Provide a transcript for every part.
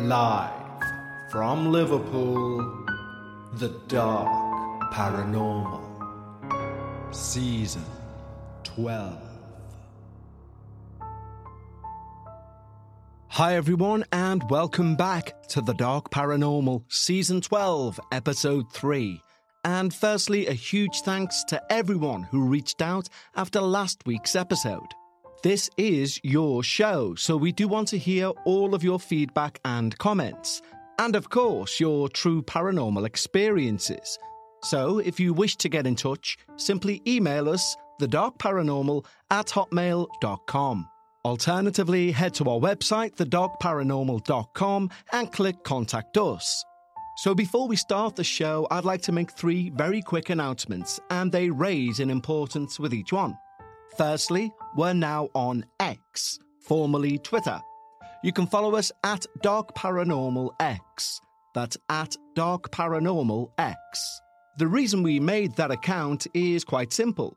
Live from Liverpool, The Dark Paranormal, Season 12. Hi, everyone, and welcome back to The Dark Paranormal, Season 12, Episode 3. And firstly, a huge thanks to everyone who reached out after last week's episode. This is your show, so we do want to hear all of your feedback and comments. And of course, your true paranormal experiences. So if you wish to get in touch, simply email us thedarkparanormal at hotmail.com. Alternatively, head to our website, thedarkparanormal.com, and click Contact Us. So before we start the show, I'd like to make three very quick announcements, and they raise in importance with each one. Firstly, we're now on X, formerly Twitter. You can follow us at Dark Paranormal X. That's at Dark Paranormal X. The reason we made that account is quite simple.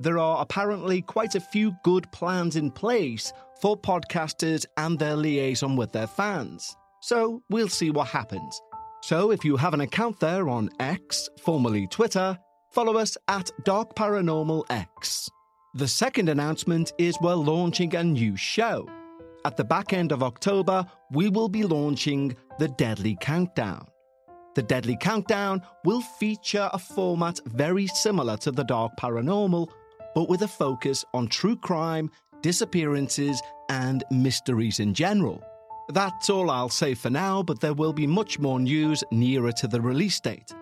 There are apparently quite a few good plans in place for podcasters and their liaison with their fans. So we'll see what happens. So if you have an account there on X, formerly Twitter, follow us at Dark Paranormal X. The second announcement is we're launching a new show. At the back end of October, we will be launching the Deadly Countdown. The Deadly Countdown will feature a format very similar to the Dark Paranormal, but with a focus on true crime, disappearances, and mysteries in general. That's all I'll say for now, but there will be much more news nearer to the release date.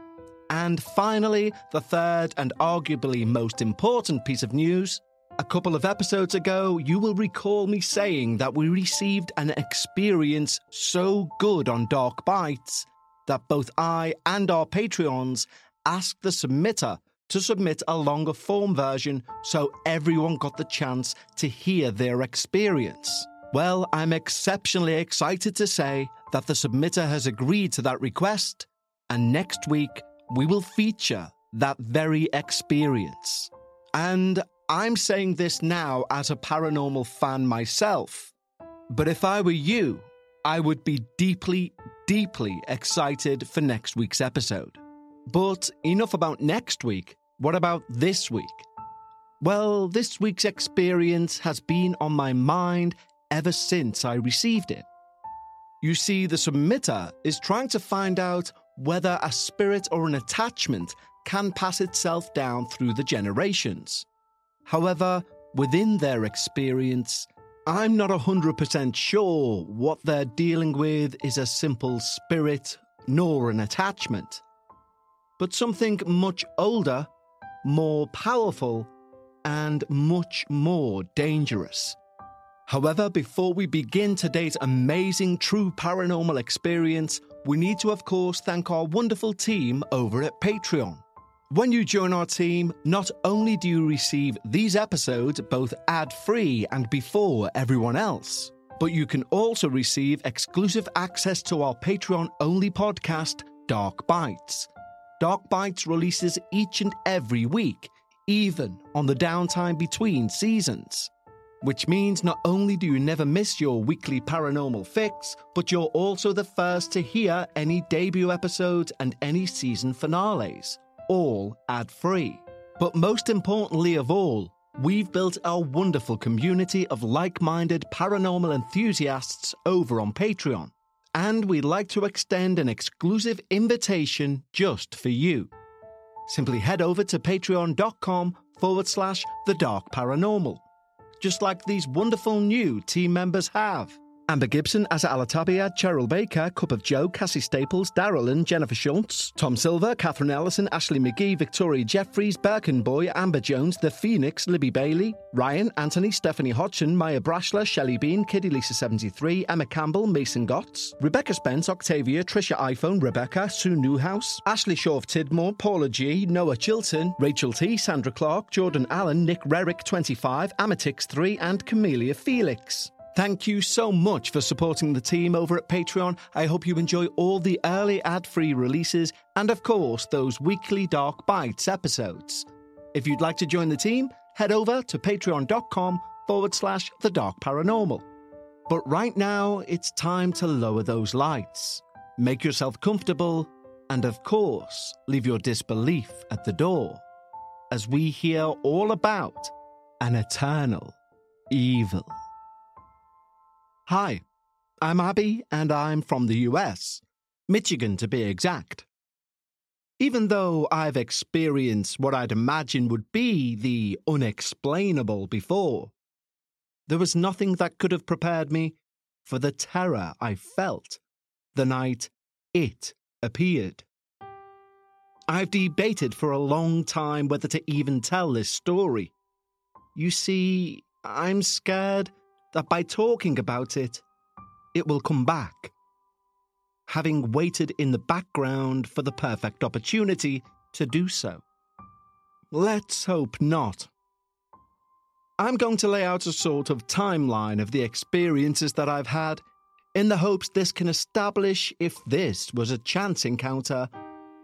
And finally, the third and arguably most important piece of news. A couple of episodes ago, you will recall me saying that we received an experience so good on Dark Bites that both I and our Patreons asked the submitter to submit a longer form version so everyone got the chance to hear their experience. Well, I'm exceptionally excited to say that the submitter has agreed to that request, and next week we will feature that very experience. And I'm saying this now as a paranormal fan myself. But if I were you, I would be deeply, deeply excited for next week's episode. But enough about next week. What about this week? Well, this week's experience has been on my mind ever since I received it. You see, the submitter is trying to find out whether a spirit or an attachment can pass itself down through the generations. However, within their experience, I'm not 100% sure what they're dealing with is a simple spirit nor an attachment, but something much older, more powerful, and much more dangerous. However, before we begin today's amazing true paranormal experience, we need to, of course, thank our wonderful team over at Patreon. When you join our team, not only do you receive these episodes both ad free and before everyone else, but you can also receive exclusive access to our Patreon only podcast, Dark Bites. Dark Bites releases each and every week, even on the downtime between seasons which means not only do you never miss your weekly paranormal fix, but you're also the first to hear any debut episodes and any season finales, all ad free. But most importantly of all, we've built a wonderful community of like minded paranormal enthusiasts over on Patreon. And we'd like to extend an exclusive invitation just for you. Simply head over to patreon.com forward slash the dark paranormal just like these wonderful new team members have. Amber Gibson, Asa Alatabia, Cheryl Baker, Cup of Joe, Cassie Staples, Daryl and Jennifer Schultz, Tom Silver, Catherine Ellison, Ashley McGee, Victoria Jeffries, Birkenboy, Amber Jones, The Phoenix, Libby Bailey, Ryan, Anthony, Stephanie Hodgson, Maya Brashler, Shelley Bean, Kitty Lisa 73, Emma Campbell, Mason Gotts, Rebecca Spence, Octavia, Trisha iPhone, Rebecca, Sue Newhouse, Ashley Shaw of Tidmore, Paula G, Noah Chilton, Rachel T, Sandra Clark, Jordan Allen, Nick Rerick 25, Amatix 3, and Camellia Felix. Thank you so much for supporting the team over at Patreon. I hope you enjoy all the early ad free releases and, of course, those weekly Dark Bites episodes. If you'd like to join the team, head over to patreon.com forward slash the dark paranormal. But right now, it's time to lower those lights, make yourself comfortable, and of course, leave your disbelief at the door as we hear all about an eternal evil. Hi, I'm Abby, and I'm from the US, Michigan to be exact. Even though I've experienced what I'd imagine would be the unexplainable before, there was nothing that could have prepared me for the terror I felt the night it appeared. I've debated for a long time whether to even tell this story. You see, I'm scared that by talking about it, it will come back. Having waited in the background for the perfect opportunity to do so. Let's hope not. I'm going to lay out a sort of timeline of the experiences that I've had in the hopes this can establish if this was a chance encounter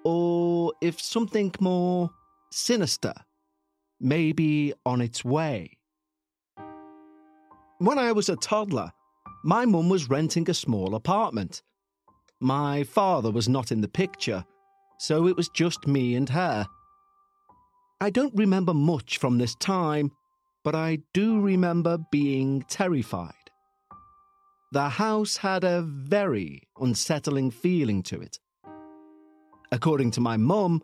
or if something more sinister may be on its way. When I was a toddler, my mum was renting a small apartment. My father was not in the picture, so it was just me and her. I don't remember much from this time, but I do remember being terrified. The house had a very unsettling feeling to it. According to my mum,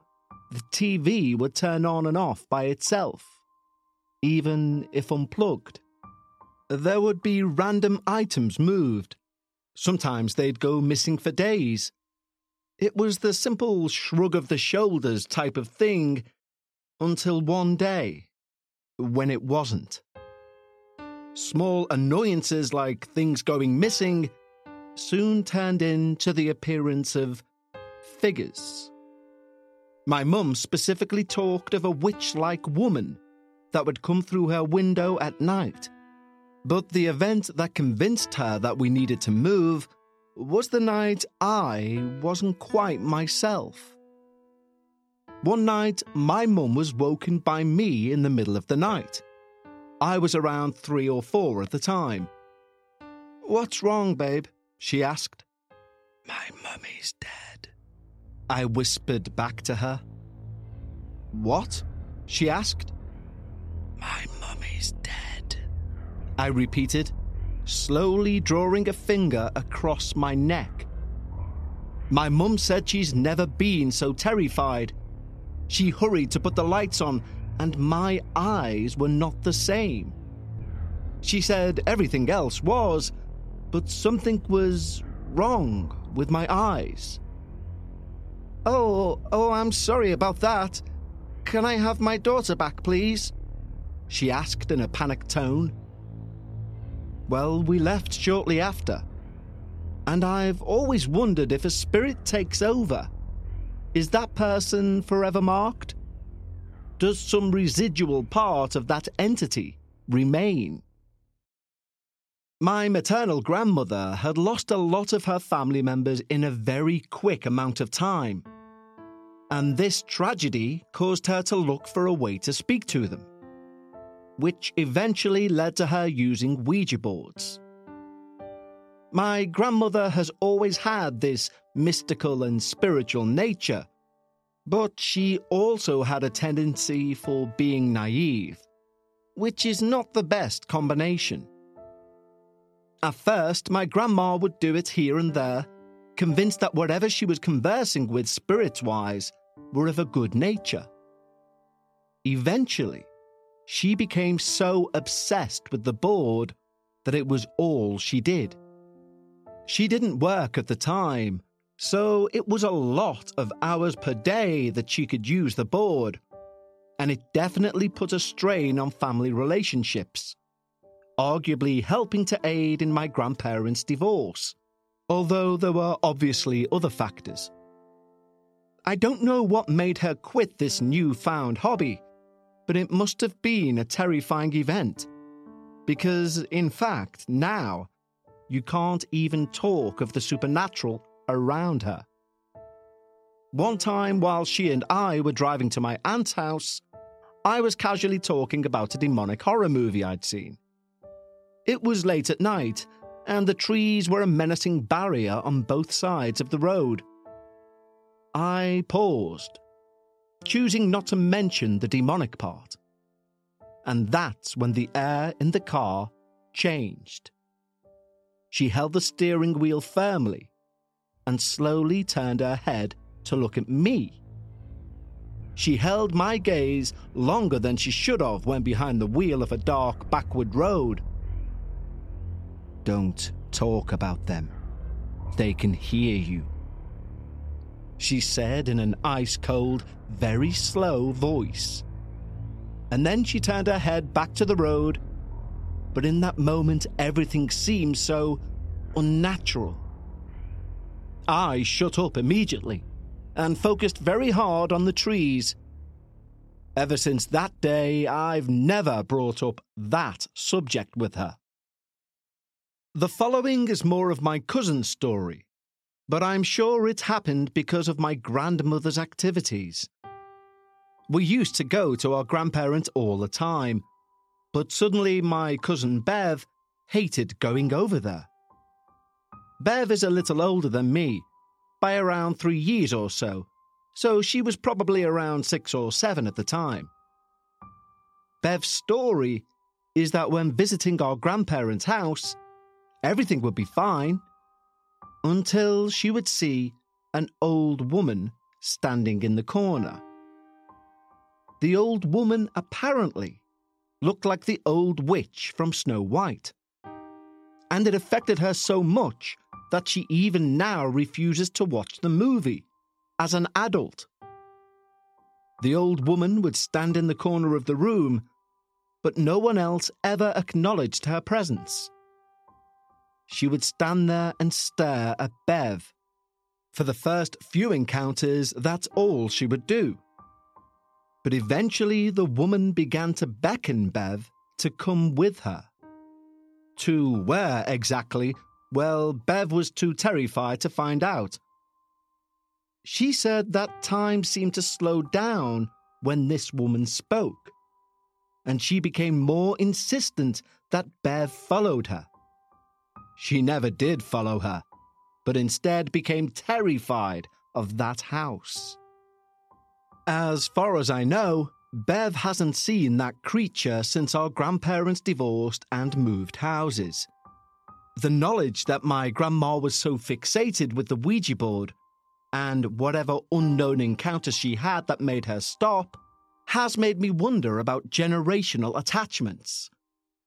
the TV would turn on and off by itself, even if unplugged. There would be random items moved. Sometimes they'd go missing for days. It was the simple shrug of the shoulders type of thing until one day, when it wasn't. Small annoyances like things going missing soon turned into the appearance of figures. My mum specifically talked of a witch like woman that would come through her window at night. But the event that convinced her that we needed to move was the night I wasn't quite myself. One night, my mum was woken by me in the middle of the night. I was around three or four at the time. What's wrong, babe? she asked. My mummy's dead. I whispered back to her. What? she asked. My mummy's dead. I repeated, slowly drawing a finger across my neck. My mum said she's never been so terrified. She hurried to put the lights on, and my eyes were not the same. She said everything else was, but something was wrong with my eyes. Oh, oh, I'm sorry about that. Can I have my daughter back, please? She asked in a panicked tone. Well, we left shortly after. And I've always wondered if a spirit takes over. Is that person forever marked? Does some residual part of that entity remain? My maternal grandmother had lost a lot of her family members in a very quick amount of time and this tragedy caused her to look for a way to speak to them, which eventually led to her using Ouija boards. My grandmother has always had this mystical and spiritual nature, but she also had a tendency for being naive, which is not the best combination. At first, my grandma would do it here and there, convinced that whatever she was conversing with spirits wise were of a good nature. Eventually, she became so obsessed with the board that it was all she did. She didn't work at the time, so it was a lot of hours per day that she could use the board, and it definitely put a strain on family relationships, arguably helping to aid in my grandparents' divorce, although there were obviously other factors. I don't know what made her quit this newfound hobby, but it must have been a terrifying event. Because, in fact, now, you can't even talk of the supernatural around her. One time, while she and I were driving to my aunt's house, I was casually talking about a demonic horror movie I'd seen. It was late at night, and the trees were a menacing barrier on both sides of the road. I paused, choosing not to mention the demonic part. And that's when the air in the car changed. She held the steering wheel firmly and slowly turned her head to look at me. She held my gaze longer than she should have when behind the wheel of a dark backward road. Don't talk about them. They can hear you. She said in an ice cold, very slow voice. And then she turned her head back to the road. But in that moment, everything seemed so unnatural. I shut up immediately and focused very hard on the trees. Ever since that day, I've never brought up that subject with her. The following is more of my cousin's story, but I'm sure it happened because of my grandmother's activities. We used to go to our grandparents all the time, but suddenly my cousin Bev hated going over there. Bev is a little older than me, by around three years or so, so she was probably around six or seven at the time. Bev's story is that when visiting our grandparents' house, everything would be fine until she would see an old woman standing in the corner. The old woman apparently looked like the old witch from Snow White. And it affected her so much that she even now refuses to watch the movie as an adult. The old woman would stand in the corner of the room, but no one else ever acknowledged her presence. She would stand there and stare at Bev. For the first few encounters, that's all she would do. But eventually, the woman began to beckon Bev to come with her. To where exactly well, Bev was too terrified to find out. She said that time seemed to slow down when this woman spoke, and she became more insistent that Bev followed her. She never did follow her, but instead became terrified of that house. As far as I know, Bev hasn't seen that creature since our grandparents divorced and moved houses. The knowledge that my grandma was so fixated with the Ouija board and whatever unknown encounter she had that made her stop has made me wonder about generational attachments.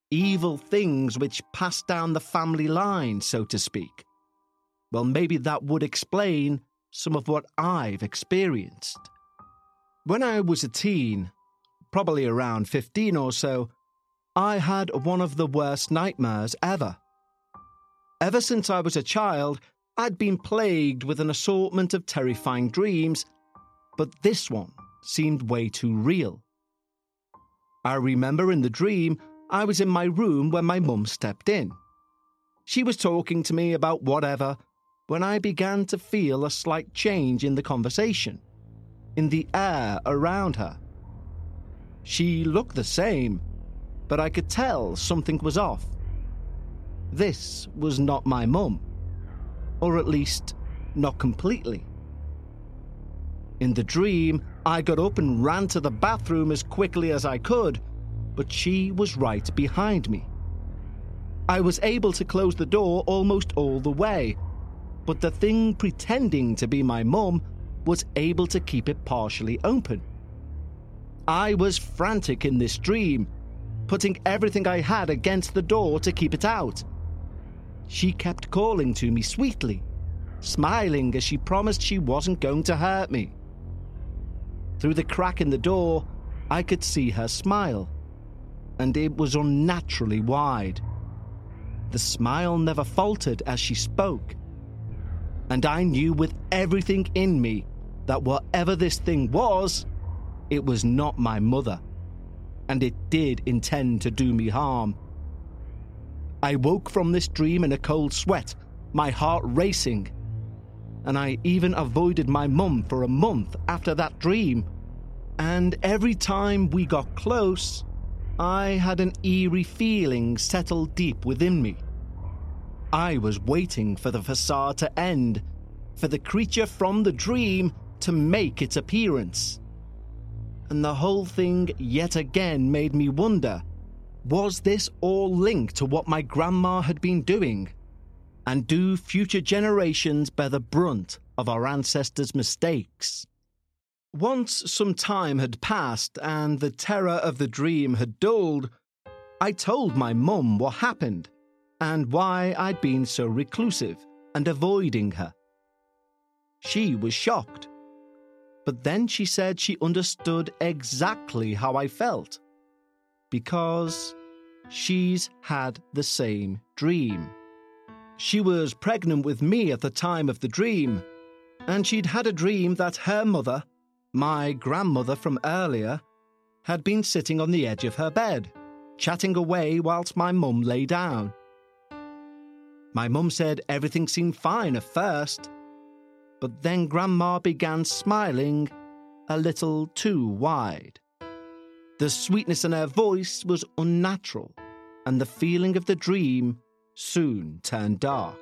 Evil things which pass down the family line, so to speak. Well, maybe that would explain some of what I've experienced. When I was a teen, probably around 15 or so, I had one of the worst nightmares ever. Ever since I was a child, I'd been plagued with an assortment of terrifying dreams, but this one seemed way too real. I remember in the dream, I was in my room when my mum stepped in. She was talking to me about whatever when I began to feel a slight change in the conversation, in the air around her. She looked the same, but I could tell something was off. This was not my mum. Or at least, not completely. In the dream, I got up and ran to the bathroom as quickly as I could, but she was right behind me. I was able to close the door almost all the way, but the thing pretending to be my mum was able to keep it partially open. I was frantic in this dream, putting everything I had against the door to keep it out. She kept calling to me sweetly, smiling as she promised she wasn't going to hurt me. Through the crack in the door, I could see her smile, and it was unnaturally wide. The smile never faltered as she spoke, and I knew with everything in me that whatever this thing was, it was not my mother, and it did intend to do me harm. I woke from this dream in a cold sweat, my heart racing. And I even avoided my mum for a month after that dream. And every time we got close, I had an eerie feeling settle deep within me. I was waiting for the facade to end, for the creature from the dream to make its appearance. And the whole thing yet again made me wonder was this all linked to what my grandma had been doing? And do future generations bear the brunt of our ancestors' mistakes? Once some time had passed and the terror of the dream had dulled, I told my mum what happened and why I'd been so reclusive and avoiding her. She was shocked, but then she said she understood exactly how I felt because she's had the same dream. She was pregnant with me at the time of the dream, and she'd had a dream that her mother, my grandmother from earlier, had been sitting on the edge of her bed, chatting away whilst my mum lay down. My mum said everything seemed fine at first, but then Grandma began smiling a little too wide. The sweetness in her voice was unnatural, and the feeling of the dream soon turned dark.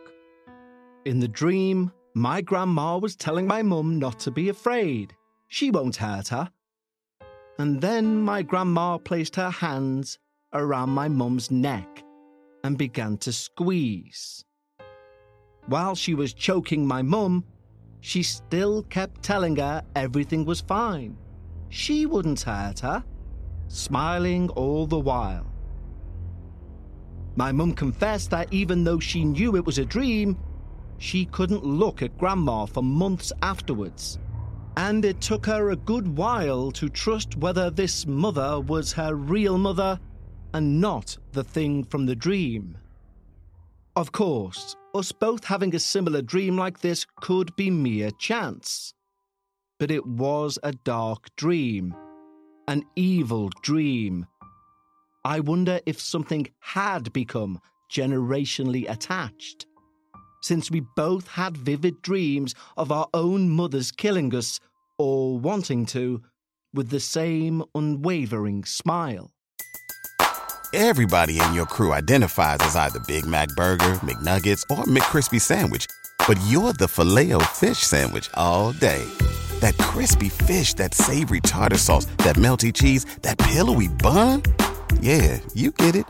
In the dream, my grandma was telling my mum not to be afraid. She won't hurt her. And then my grandma placed her hands around my mum's neck and began to squeeze. While she was choking my mum, she still kept telling her everything was fine. She wouldn't hurt her smiling all the while. My mum confessed that even though she knew it was a dream, she couldn't look at Grandma for months afterwards. And it took her a good while to trust whether this mother was her real mother and not the thing from the dream. Of course, us both having a similar dream like this could be mere chance. But it was a dark dream an evil dream. I wonder if something had become generationally attached. Since we both had vivid dreams of our own mothers killing us, or wanting to, with the same unwavering smile. Everybody in your crew identifies as either Big Mac Burger, McNuggets, or McCrispy Sandwich, but you're the filet fish Sandwich all day that crispy fish, that savory tartar sauce, that melty cheese, that pillowy bun. Yeah, you get it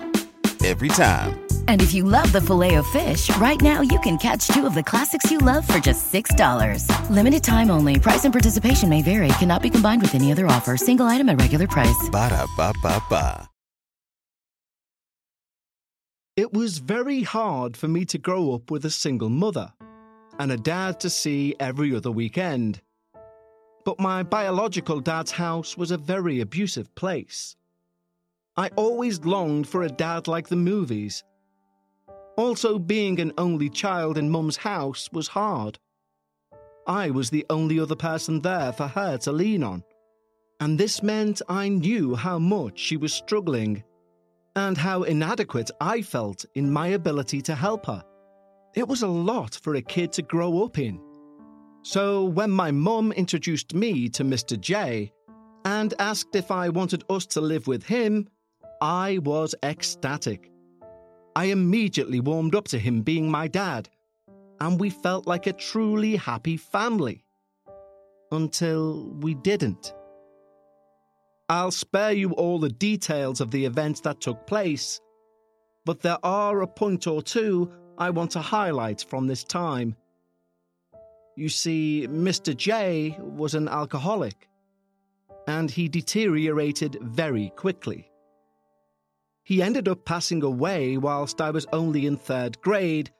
every time. And if you love the Filet-O-Fish, right now you can catch two of the classics you love for just $6. Limited time only. Price and participation may vary. Cannot be combined with any other offer. Single item at regular price. Ba da ba ba ba. It was very hard for me to grow up with a single mother and a dad to see every other weekend but my biological dad's house was a very abusive place. I always longed for a dad like the movies. Also, being an only child in Mum's house was hard. I was the only other person there for her to lean on, and this meant I knew how much she was struggling and how inadequate I felt in my ability to help her. It was a lot for a kid to grow up in. So when my mum introduced me to Mr. J and asked if I wanted us to live with him, I was ecstatic. I immediately warmed up to him being my dad, and we felt like a truly happy family. Until we didn't. I'll spare you all the details of the events that took place, but there are a point or two I want to highlight from this time. You see, Mr. J was an alcoholic, and he deteriorated very quickly. He ended up passing away whilst I was only in third grade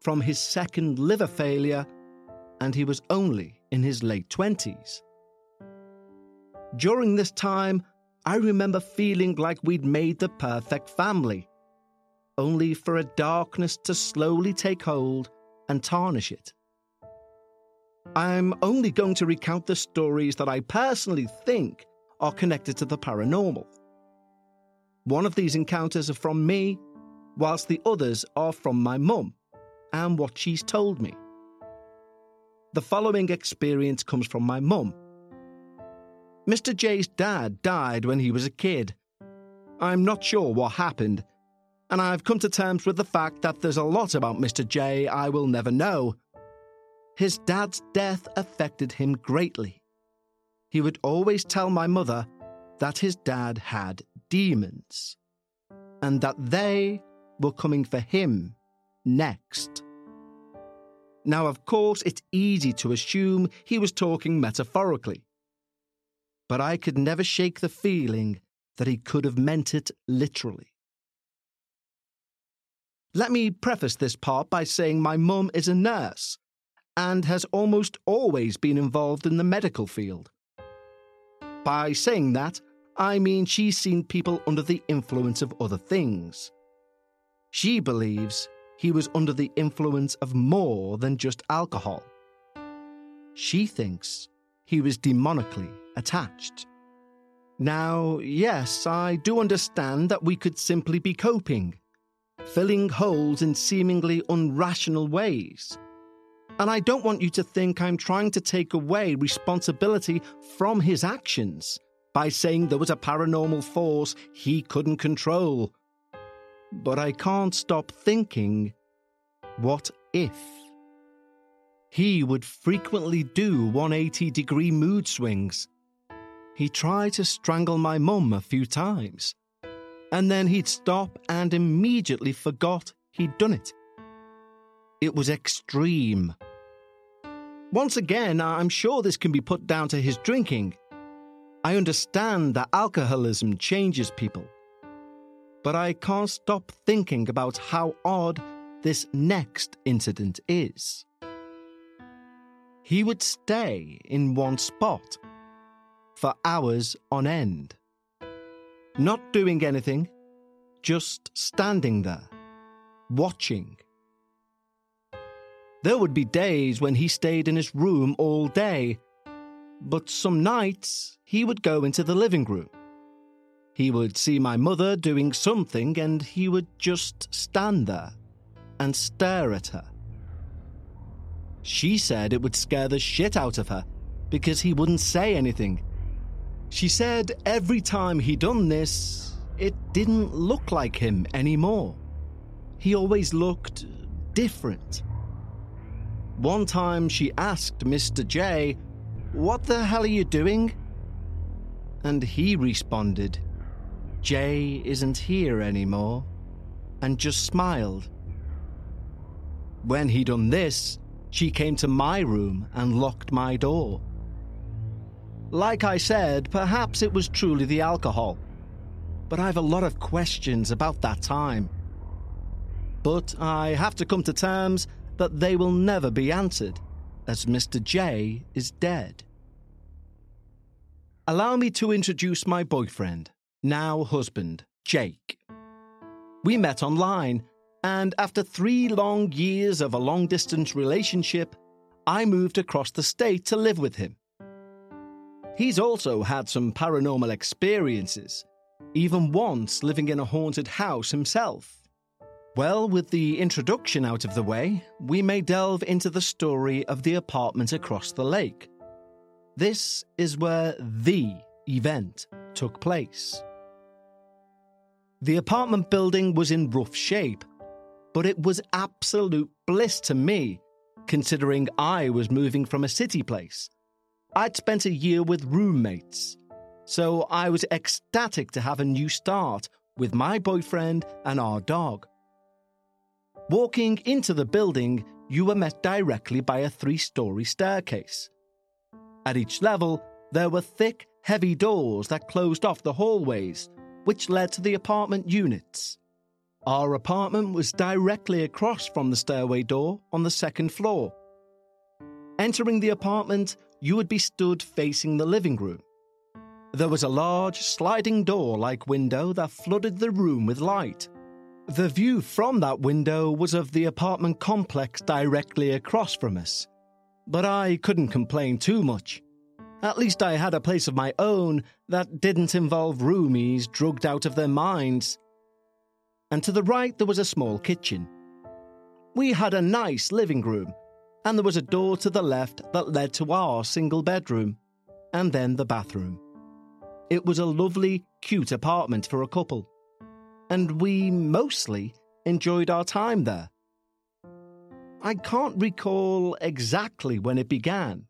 from his second liver failure, and he was only in his late 20s. During this time, I remember feeling like we'd made the perfect family, only for a darkness to slowly take hold and tarnish it. I'm only going to recount the stories that I personally think are connected to the paranormal. One of these encounters are from me, whilst the others are from my mum and what she's told me. The following experience comes from my mum. Mr. J's dad died when he was a kid. I'm not sure what happened, and I've come to terms with the fact that there's a lot about Mr. J I will never know. His dad's death affected him greatly. He would always tell my mother that his dad had demons and that they were coming for him next. Now, of course, it's easy to assume he was talking metaphorically, but I could never shake the feeling that he could have meant it literally. Let me preface this part by saying my mum is a nurse and has almost always been involved in the medical field. By saying that, I mean she's seen people under the influence of other things. She believes he was under the influence of more than just alcohol. She thinks he was demonically attached. Now, yes, I do understand that we could simply be coping, filling holes in seemingly unrational ways. And I don't want you to think I'm trying to take away responsibility from his actions by saying there was a paranormal force he couldn't control. But I can't stop thinking what if? He would frequently do 180 degree mood swings he tried to strangle my mum a few times, and then he'd stop and immediately forgot he'd done it. It was extreme. Once again, I'm sure this can be put down to his drinking. I understand that alcoholism changes people. But I can't stop thinking about how odd this next incident is. He would stay in one spot for hours on end. Not doing anything, just standing there, watching. There would be days when he stayed in his room all day, but some nights he would go into the living room. He would see my mother doing something and he would just stand there and stare at her. She said it would scare the shit out of her because he wouldn't say anything she said every time he done this, it didn't look like him anymore. He always looked different. One time she asked Mr. J, What the hell are you doing? And he responded, Jay isn't here anymore, and just smiled. When he done this, she came to my room and locked my door. Like I said, perhaps it was truly the alcohol. But I've a lot of questions about that time. But I have to come to terms that they will never be answered, as Mr. J is dead. Allow me to introduce my boyfriend, now husband, Jake. We met online, and after three long years of a long distance relationship, I moved across the state to live with him. He's also had some paranormal experiences, even once living in a haunted house himself. Well, with the introduction out of the way, we may delve into the story of the apartment across the lake. This is where the event took place. The apartment building was in rough shape, but it was absolute bliss to me, considering I was moving from a city place I'd spent a year with roommates, so I was ecstatic to have a new start with my boyfriend and our dog. Walking into the building, you were met directly by a three story staircase. At each level, there were thick, heavy doors that closed off the hallways, which led to the apartment units. Our apartment was directly across from the stairway door on the second floor. Entering the apartment, you would be stood facing the living room. There was a large sliding door like window that flooded the room with light. The view from that window was of the apartment complex directly across from us. But I couldn't complain too much. At least I had a place of my own that didn't involve roomies drugged out of their minds. And to the right, there was a small kitchen. We had a nice living room and there was a door to the left that led to our single bedroom, and then the bathroom. It was a lovely, cute apartment for a couple. and we mostly enjoyed our time there. I can't recall exactly when it began,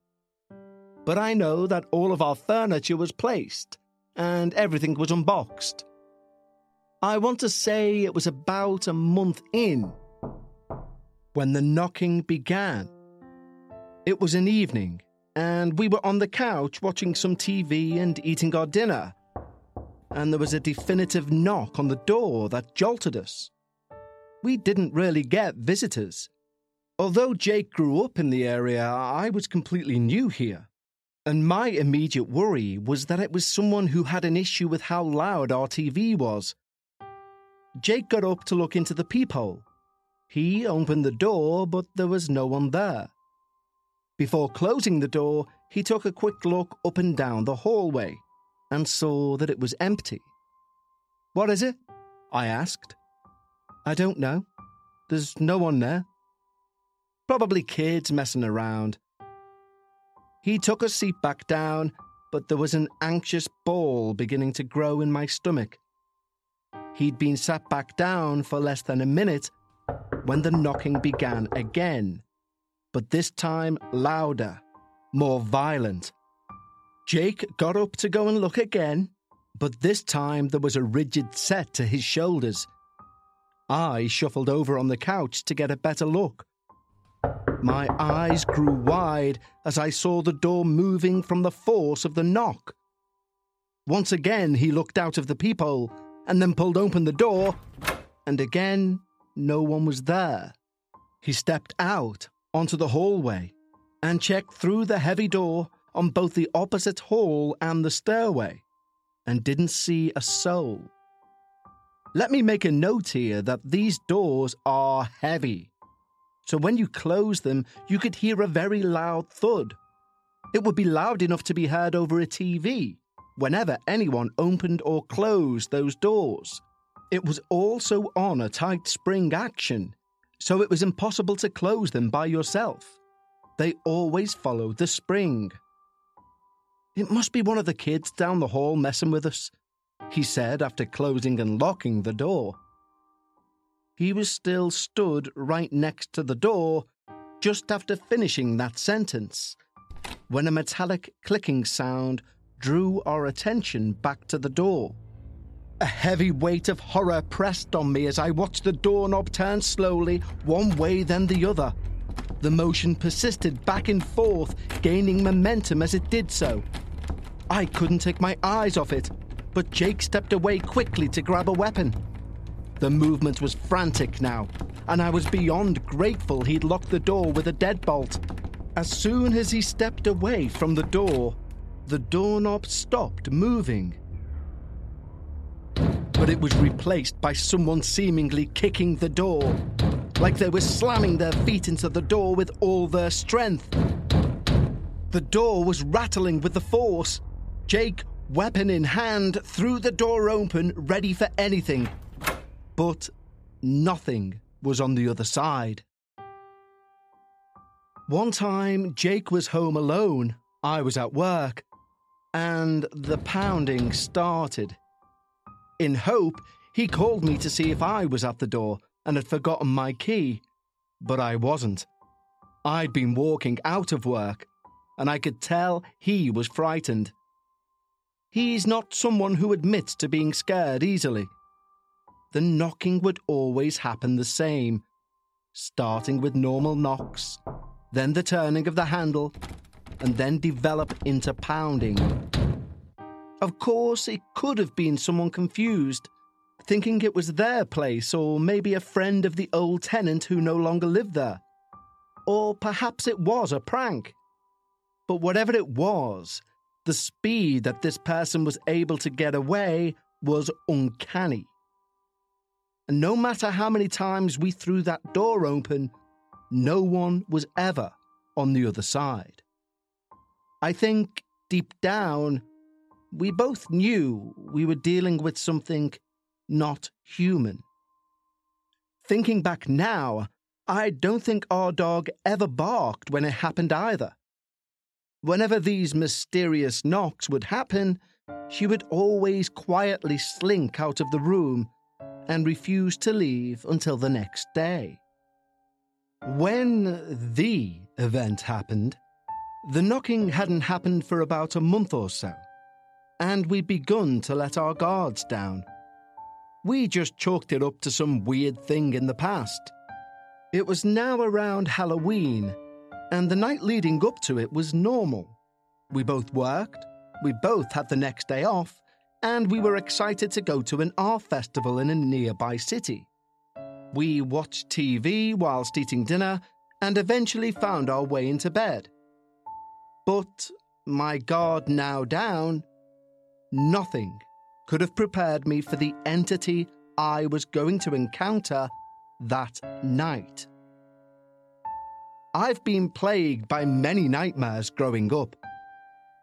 but I know that all of our furniture was placed and everything was unboxed. I want to say it was about a month in when the knocking began. It was an evening, and we were on the couch watching some TV and eating our dinner. And there was a definitive knock on the door that jolted us. We didn't really get visitors. Although Jake grew up in the area, I was completely new here. And my immediate worry was that it was someone who had an issue with how loud our TV was. Jake got up to look into the peephole. He opened the door, but there was no one there. Before closing the door, he took a quick look up and down the hallway and saw that it was empty. What is it? I asked. I don't know. There's no one there. Probably kids messing around. He took a seat back down, but there was an anxious ball beginning to grow in my stomach. He'd been sat back down for less than a minute when the knocking began again, but this time louder, more violent. Jake got up to go and look again, but this time there was a rigid set to his shoulders. I shuffled over on the couch to get a better look. My eyes grew wide as I saw the door moving from the force of the knock. Once again, he looked out of the peephole and then pulled open the door, and again, no one was there. He stepped out onto the hallway and checked through the heavy door on both the opposite hall and the stairway and didn't see a soul. Let me make a note here that these doors are heavy. So when you close them, you could hear a very loud thud. It would be loud enough to be heard over a TV whenever anyone opened or closed those doors. It was also on a tight spring action, so it was impossible to close them by yourself. They always followed the spring. It must be one of the kids down the hall messing with us, he said after closing and locking the door. He was still stood right next to the door just after finishing that sentence when a metallic clicking sound drew our attention back to the door. A heavy weight of horror pressed on me as I watched the doorknob turn slowly, one way then the other. The motion persisted back and forth, gaining momentum as it did so. I couldn't take my eyes off it, but Jake stepped away quickly to grab a weapon. The movement was frantic now, and I was beyond grateful he'd locked the door with a deadbolt. As soon as he stepped away from the door, the doorknob stopped moving. But it was replaced by someone seemingly kicking the door, like they were slamming their feet into the door with all their strength. The door was rattling with the force. Jake, weapon in hand, threw the door open, ready for anything. But nothing was on the other side. One time, Jake was home alone. I was at work and the pounding started. In hope, he called me to see if I was at the door and had forgotten my key, but I wasn't. I'd been walking out of work, and I could tell he was frightened. He's not someone who admits to being scared easily. The knocking would always happen the same, starting with normal knocks, then the turning of the handle, and then develop into pounding. Of course, it could have been someone confused, thinking it was their place, or maybe a friend of the old tenant who no longer lived there. Or perhaps it was a prank. But whatever it was, the speed that this person was able to get away was uncanny. And no matter how many times we threw that door open, no one was ever on the other side. I think deep down, we both knew we were dealing with something not human. Thinking back now, I don't think our dog ever barked when it happened either. Whenever these mysterious knocks would happen, she would always quietly slink out of the room and refused to leave until the next day. When the event happened, the knocking hadn't happened for about a month or so, and we'd begun to let our guards down. We just chalked it up to some weird thing in the past. It was now around Halloween, and the night leading up to it was normal. We both worked, we both had the next day off, and we were excited to go to an art festival in a nearby city. We watched TV whilst eating dinner and eventually found our way into bed. But, my guard now down, nothing could have prepared me for the entity I was going to encounter that night. I've been plagued by many nightmares growing up,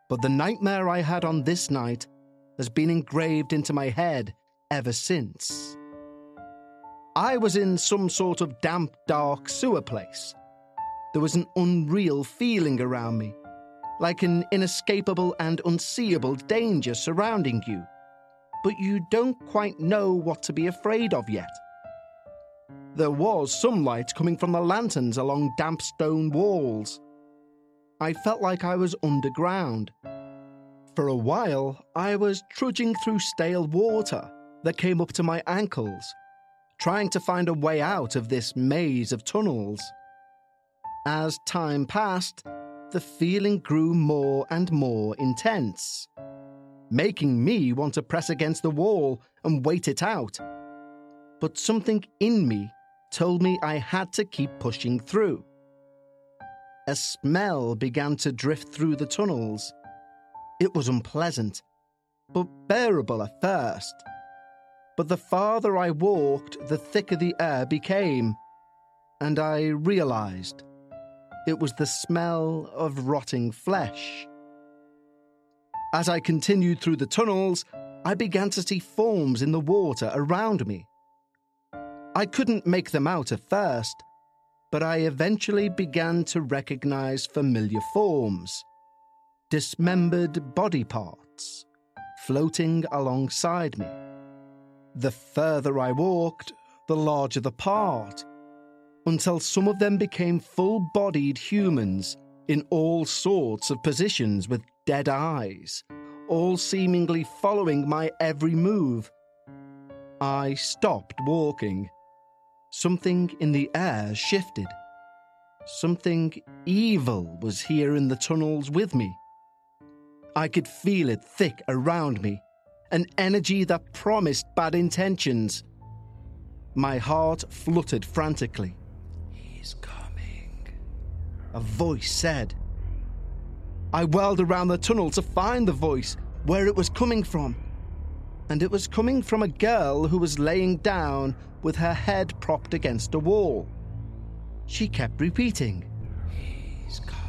but the nightmare I had on this night has been engraved into my head ever since. I was in some sort of damp, dark sewer place. There was an unreal feeling around me, like an inescapable and unseeable danger surrounding you, but you don't quite know what to be afraid of yet. There was some light coming from the lanterns along damp stone walls. I felt like I was underground. For a while, I was trudging through stale water that came up to my ankles trying to find a way out of this maze of tunnels. As time passed, the feeling grew more and more intense, making me want to press against the wall and wait it out. But something in me told me I had to keep pushing through. A smell began to drift through the tunnels. It was unpleasant, but bearable at first. But the farther I walked, the thicker the air became, and I realized it was the smell of rotting flesh. As I continued through the tunnels, I began to see forms in the water around me. I couldn't make them out at first, but I eventually began to recognize familiar forms dismembered body parts floating alongside me. The further I walked, the larger the part, until some of them became full bodied humans in all sorts of positions with dead eyes, all seemingly following my every move. I stopped walking. Something in the air shifted. Something evil was here in the tunnels with me. I could feel it thick around me an energy that promised bad intentions. My heart fluttered frantically. He's coming. A voice said. I whirled around the tunnel to find the voice, where it was coming from. And it was coming from a girl who was laying down with her head propped against a wall. She kept repeating, He's coming.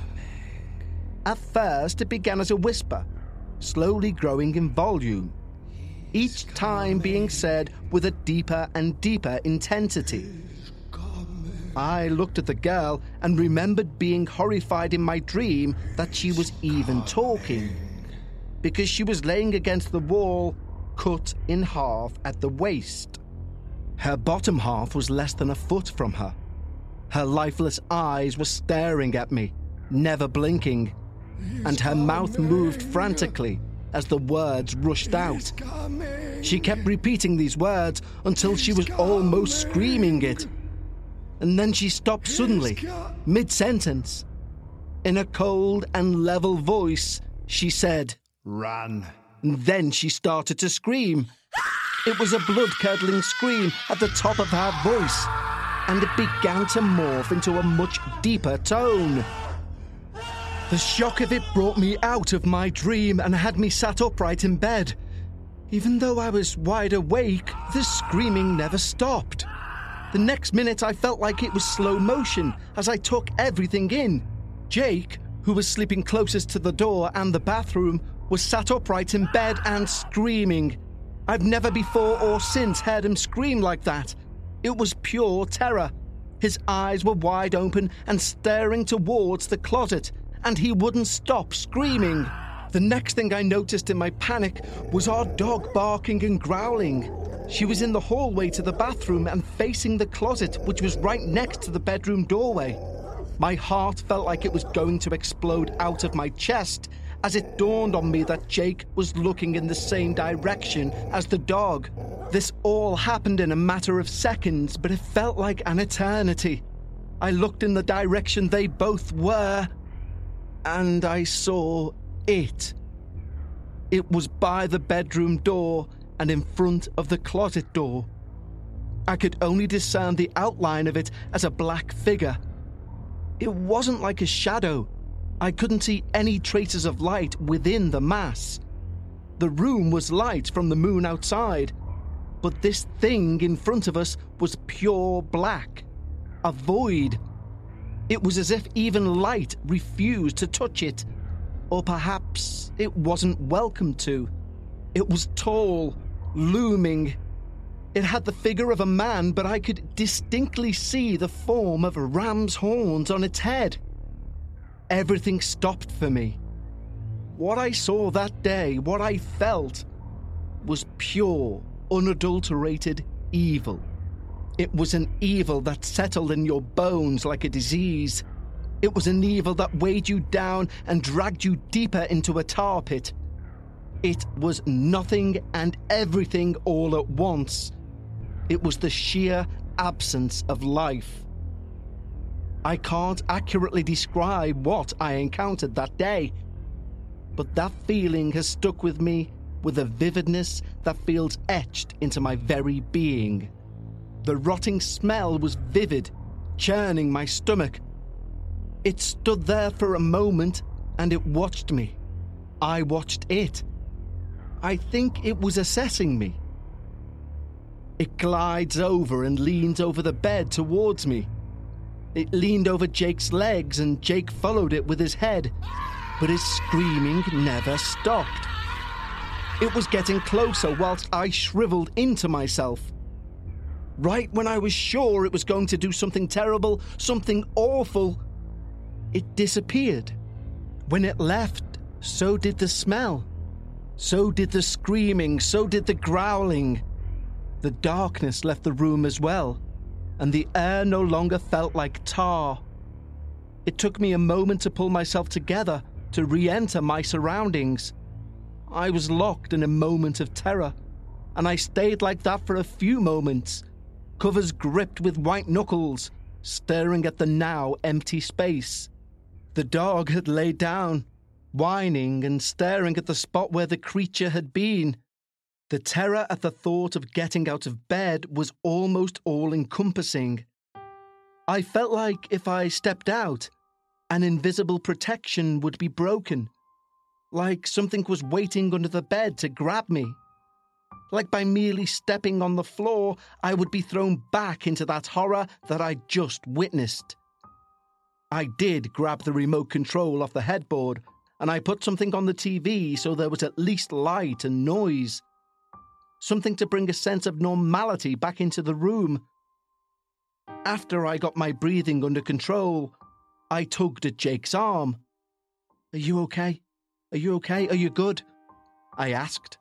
At first, it began as a whisper, slowly growing in volume each time being said with a deeper and deeper intensity. I looked at the girl and remembered being horrified in my dream that she was even talking. Because she was laying against the wall, cut in half at the waist. Her bottom half was less than a foot from her. Her lifeless eyes were staring at me, never blinking, and her mouth moved frantically as the words rushed out. She kept repeating these words until she was almost screaming it. And then she stopped suddenly, mid sentence. In a cold and level voice, she said, Run. And then she started to scream. It was a blood curdling scream at the top of her voice, and it began to morph into a much deeper tone. The shock of it brought me out of my dream and had me sat upright in bed. Even though I was wide awake, the screaming never stopped. The next minute, I felt like it was slow motion as I took everything in. Jake, who was sleeping closest to the door and the bathroom, was sat upright in bed and screaming. I've never before or since heard him scream like that. It was pure terror. His eyes were wide open and staring towards the closet, and he wouldn't stop screaming. The next thing I noticed in my panic was our dog barking and growling. She was in the hallway to the bathroom and facing the closet, which was right next to the bedroom doorway. My heart felt like it was going to explode out of my chest as it dawned on me that Jake was looking in the same direction as the dog. This all happened in a matter of seconds, but it felt like an eternity. I looked in the direction they both were, and I saw it. It was by the bedroom door and in front of the closet door. I could only discern the outline of it as a black figure. It wasn't like a shadow. I couldn't see any traces of light within the mass. The room was light from the moon outside, but this thing in front of us was pure black. A void. It was as if even light refused to touch it. Or perhaps it wasn't welcome to. It was tall, looming. It had the figure of a man, but I could distinctly see the form of a ram's horns on its head. Everything stopped for me. What I saw that day, what I felt, was pure, unadulterated evil. It was an evil that settled in your bones like a disease. It was an evil that weighed you down and dragged you deeper into a tar pit. It was nothing and everything all at once. It was the sheer absence of life. I can't accurately describe what I encountered that day, but that feeling has stuck with me with a vividness that feels etched into my very being. The rotting smell was vivid, churning my stomach. It stood there for a moment and it watched me. I watched it. I think it was assessing me. It glides over and leans over the bed towards me. It leaned over Jake's legs and Jake followed it with his head, but his screaming never stopped. It was getting closer whilst I shriveled into myself. Right when I was sure it was going to do something terrible, something awful, it disappeared. When it left, so did the smell. So did the screaming, so did the growling. The darkness left the room as well, and the air no longer felt like tar. It took me a moment to pull myself together to re enter my surroundings. I was locked in a moment of terror, and I stayed like that for a few moments, covers gripped with white knuckles, staring at the now empty space. The dog had laid down, whining and staring at the spot where the creature had been. The terror at the thought of getting out of bed was almost all encompassing. I felt like if I stepped out, an invisible protection would be broken. Like something was waiting under the bed to grab me. Like by merely stepping on the floor, I would be thrown back into that horror that I just witnessed. I did grab the remote control off the headboard and I put something on the TV so there was at least light and noise. Something to bring a sense of normality back into the room. After I got my breathing under control, I tugged at Jake's arm. Are you okay? Are you okay? Are you good? I asked,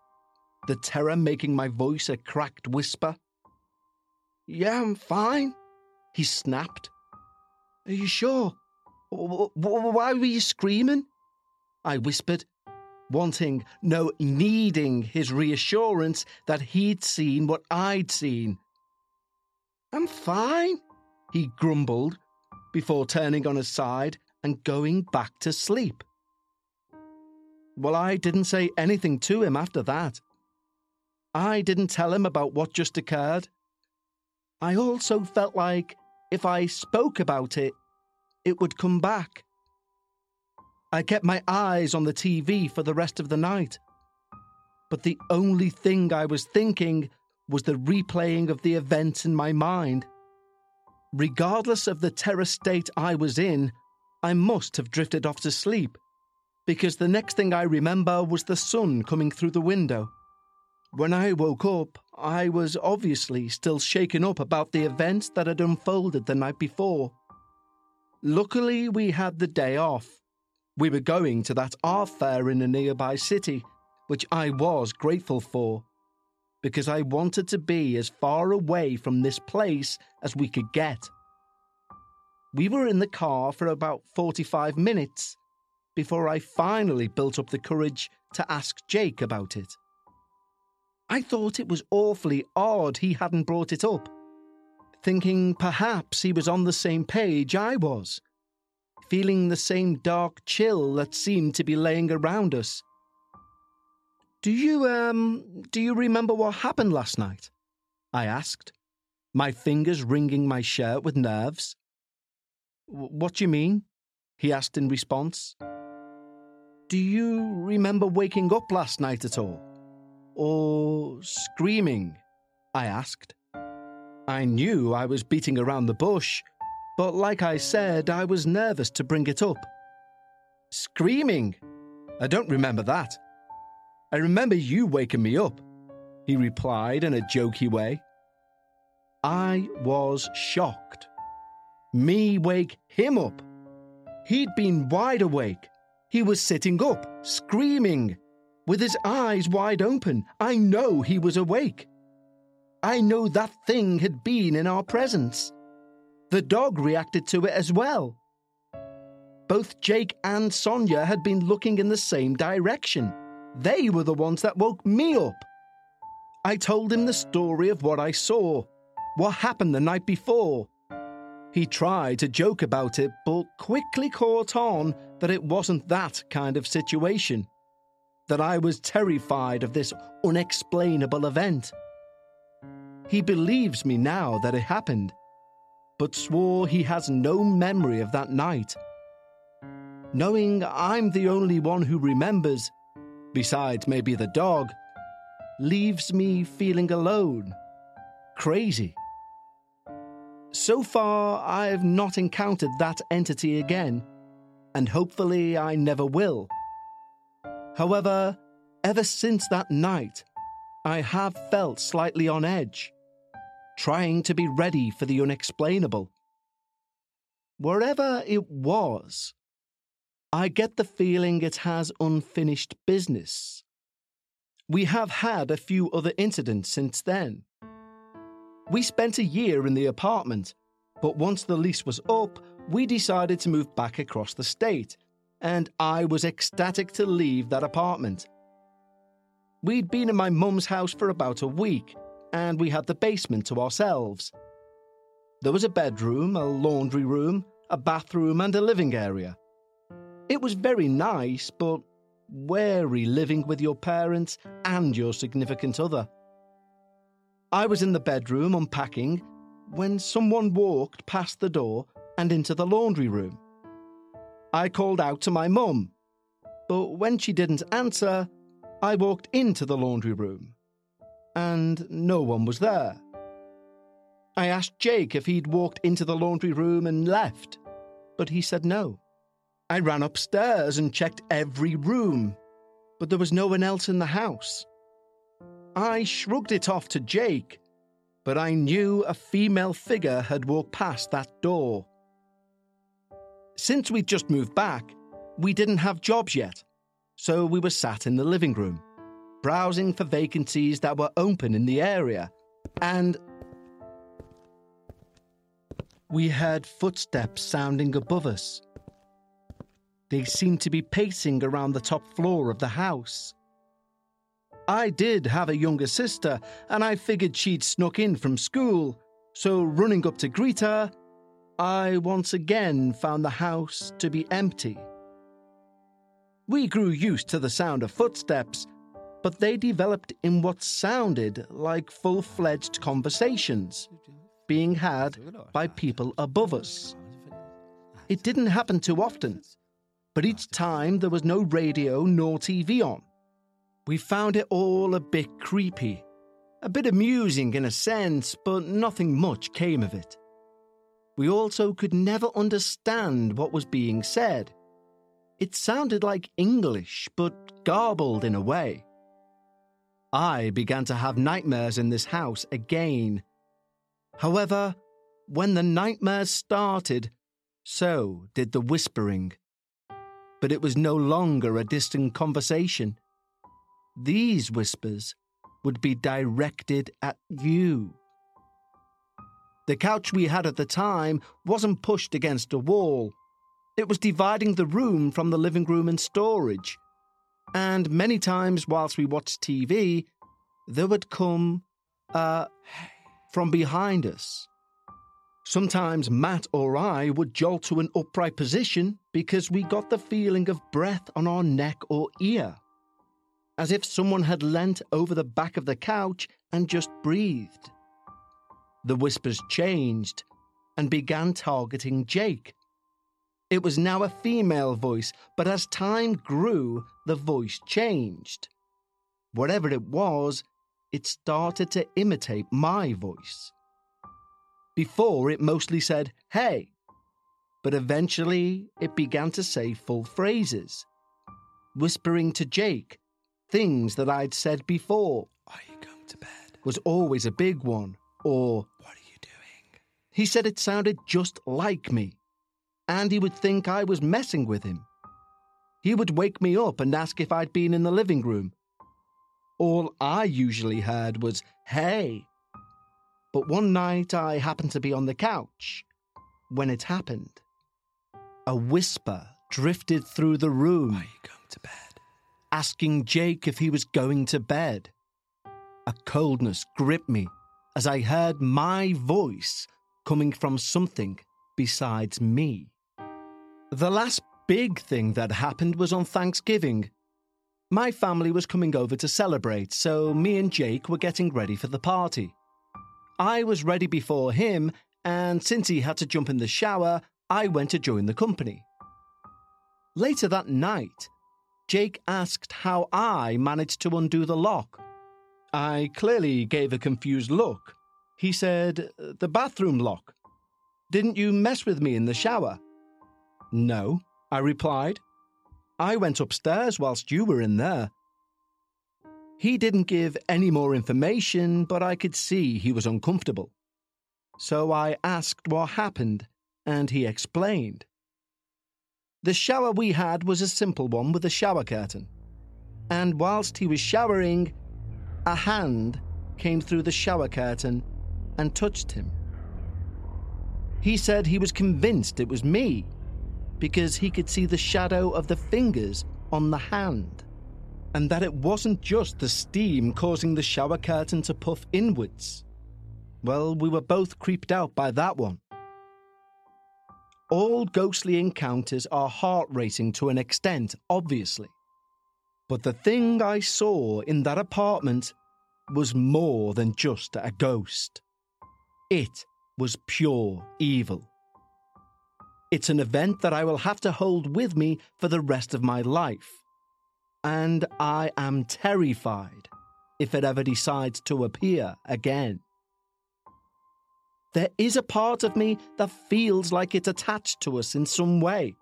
the terror making my voice a cracked whisper. Yeah, I'm fine, he snapped. Are you sure? Why were you screaming? I whispered, wanting, no, needing his reassurance that he'd seen what I'd seen. I'm fine, he grumbled, before turning on his side and going back to sleep. Well, I didn't say anything to him after that. I didn't tell him about what just occurred. I also felt like if I spoke about it, it would come back. I kept my eyes on the TV for the rest of the night. But the only thing I was thinking was the replaying of the events in my mind. Regardless of the terror state I was in, I must have drifted off to sleep, because the next thing I remember was the sun coming through the window. When I woke up, I was obviously still shaken up about the events that had unfolded the night before. Luckily, we had the day off, We were going to that art fair in a nearby city, which I was grateful for, because I wanted to be as far away from this place as we could get. We were in the car for about 45 minutes before I finally built up the courage to ask Jake about it. I thought it was awfully odd he hadn't brought it up, thinking perhaps he was on the same page I was, feeling the same dark chill that seemed to be laying around us. Do you, um, do you remember what happened last night? I asked, my fingers wringing my shirt with nerves. What do you mean? He asked in response. Do you remember waking up last night at all? Or screaming? I asked. I knew I was beating around the bush, but like I said, I was nervous to bring it up. Screaming? I don't remember that. I remember you waking me up, he replied in a jokey way. I was shocked. Me wake him up. He'd been wide awake. He was sitting up, screaming, with his eyes wide open. I know he was awake. I know that thing had been in our presence. The dog reacted to it as well. Both Jake and Sonia had been looking in the same direction. They were the ones that woke me up. I told him the story of what I saw, what happened the night before, he tried to joke about it, but quickly caught on that it wasn't that kind of situation. That I was terrified of this unexplainable event. He believes me now that it happened, but swore he has no memory of that night. Knowing I'm the only one who remembers, besides maybe the dog, leaves me feeling alone, crazy. So far, I have not encountered that entity again, and hopefully I never will. However, ever since that night, I have felt slightly on edge, trying to be ready for the unexplainable. Wherever it was, I get the feeling it has unfinished business. We have had a few other incidents since then. We spent a year in the apartment, but once the lease was up, we decided to move back across the state, and I was ecstatic to leave that apartment. We'd been in my mum's house for about a week, and we had the basement to ourselves. There was a bedroom, a laundry room, a bathroom, and a living area. It was very nice, but wary living with your parents and your significant other. I was in the bedroom unpacking when someone walked past the door and into the laundry room. I called out to my mum, but when she didn't answer, I walked into the laundry room and no one was there. I asked Jake if he'd walked into the laundry room and left, but he said no. I ran upstairs and checked every room, but there was no one else in the house. I shrugged it off to Jake, but I knew a female figure had walked past that door. Since we'd just moved back, we didn't have jobs yet, so we were sat in the living room, browsing for vacancies that were open in the area, and we heard footsteps sounding above us. They seemed to be pacing around the top floor of the house. I did have a younger sister, and I figured she'd snuck in from school, so running up to greet her, I once again found the house to be empty. We grew used to the sound of footsteps, but they developed in what sounded like full fledged conversations being had by people above us. It didn't happen too often, but each time there was no radio nor TV on. We found it all a bit creepy, a bit amusing in a sense, but nothing much came of it. We also could never understand what was being said. It sounded like English, but garbled in a way. I began to have nightmares in this house again. However, when the nightmares started, so did the whispering. but it was no longer a distant conversation. These whispers would be directed at you. The couch we had at the time wasn't pushed against a wall. It was dividing the room from the living room and storage. And many times, whilst we watched TV, there would come, uh, from behind us. Sometimes Matt or I would jolt to an upright position because we got the feeling of breath on our neck or ear, as if someone had leant over the back of the couch and just breathed. The whispers changed and began targeting Jake. It was now a female voice, but as time grew, the voice changed. Whatever it was, it started to imitate my voice. Before, it mostly said, hey, but eventually it began to say full phrases, whispering to Jake things that I'd said before. Are you going to bed? Was always a big one, or What are you doing? he said it sounded just like me, and he would think I was messing with him. He would wake me up and ask if I'd been in the living room. All I usually heard was, hey. But one night I happened to be on the couch when it happened. A whisper drifted through the room, Are you going to bed? asking Jake if he was going to bed. A coldness gripped me as I heard my voice coming from something besides me. The last big thing that happened was on Thanksgiving. My family was coming over to celebrate, so me and Jake were getting ready for the party. I was ready before him, and since he had to jump in the shower, I went to join the company. Later that night, Jake asked how I managed to undo the lock. I clearly gave a confused look. He said, The bathroom lock. Didn't you mess with me in the shower? No, I replied. I went upstairs whilst you were in there. He didn't give any more information, but I could see he was uncomfortable. So I asked what happened, and he explained. The shower we had was a simple one with a shower curtain. And whilst he was showering, a hand came through the shower curtain and touched him. He said he was convinced it was me because he could see the shadow of the fingers on the hand, and that it wasn't just the steam causing the shower curtain to puff inwards. Well, we were both creeped out by that one. All ghostly encounters are heart racing to an extent, obviously. But the thing I saw in that apartment was more than just a ghost. It was pure evil. It's an event that I will have to hold with me for the rest of my life. And I am terrified if it ever decides to appear again. There is a part of me that feels like it's attached to us in some way.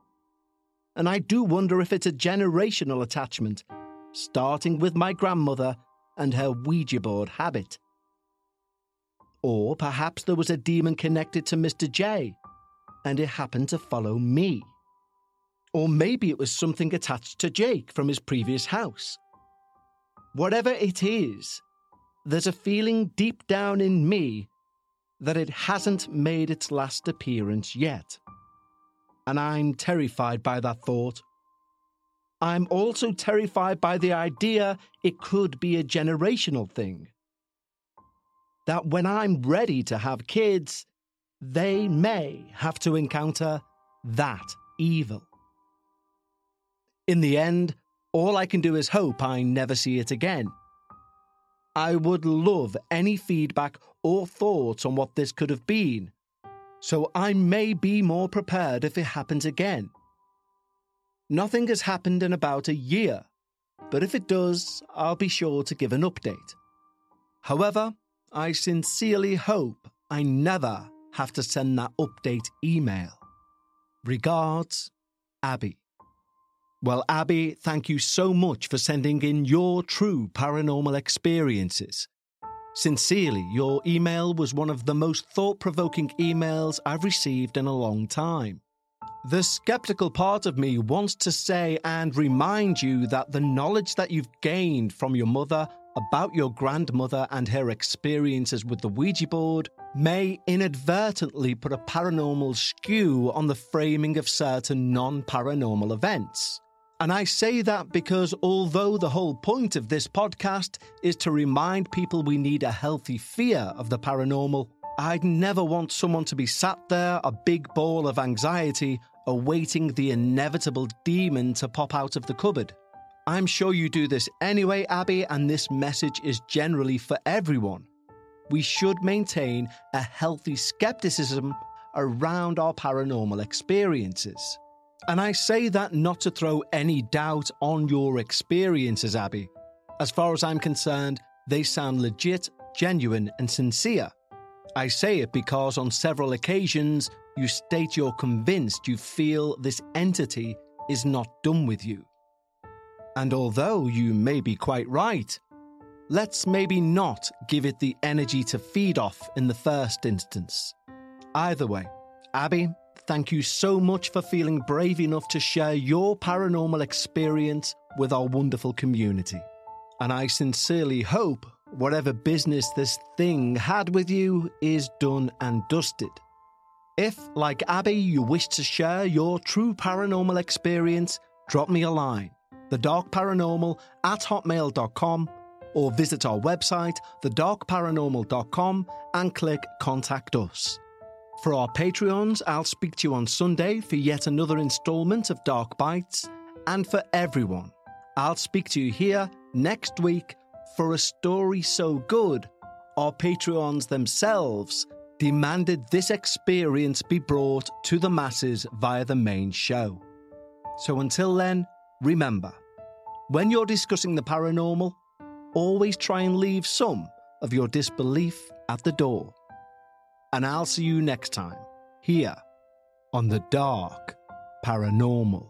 And I do wonder if it's a generational attachment, starting with my grandmother and her Ouija board habit. Or perhaps there was a demon connected to Mr. J, and it happened to follow me. Or maybe it was something attached to Jake from his previous house. Whatever it is, there's a feeling deep down in me that it hasn't made its last appearance yet. And I'm terrified by that thought. I'm also terrified by the idea it could be a generational thing. That when I'm ready to have kids, they may have to encounter that evil. In the end, all I can do is hope I never see it again. I would love any feedback or thoughts on what this could have been, so I may be more prepared if it happens again. Nothing has happened in about a year, but if it does, I'll be sure to give an update. However, I sincerely hope I never have to send that update email. Regards, Abby. Well, Abby, thank you so much for sending in your true paranormal experiences. Sincerely, your email was one of the most thought provoking emails I've received in a long time. The skeptical part of me wants to say and remind you that the knowledge that you've gained from your mother about your grandmother and her experiences with the Ouija board may inadvertently put a paranormal skew on the framing of certain non paranormal events. And I say that because although the whole point of this podcast is to remind people we need a healthy fear of the paranormal, I'd never want someone to be sat there, a big ball of anxiety, awaiting the inevitable demon to pop out of the cupboard. I'm sure you do this anyway, Abby, and this message is generally for everyone. We should maintain a healthy skepticism around our paranormal experiences. And I say that not to throw any doubt on your experiences, Abby. As far as I'm concerned, they sound legit, genuine, and sincere. I say it because on several occasions you state you're convinced you feel this entity is not done with you. And although you may be quite right, let's maybe not give it the energy to feed off in the first instance. Either way, Abby, thank you so much for feeling brave enough to share your paranormal experience with our wonderful community. And I sincerely hope whatever business this thing had with you is done and dusted. If, like Abby, you wish to share your true paranormal experience, drop me a line, thedarkparanormal at hotmail.com, or visit our website, thedarkparanormal.com, and click Contact Us. For our Patreons, I'll speak to you on Sunday for yet another installment of Dark Bites, and for everyone, I'll speak to you here next week for a story so good, our Patreons themselves demanded this experience be brought to the masses via the main show. So until then, remember when you're discussing the paranormal, always try and leave some of your disbelief at the door. And I'll see you next time here on the Dark Paranormal.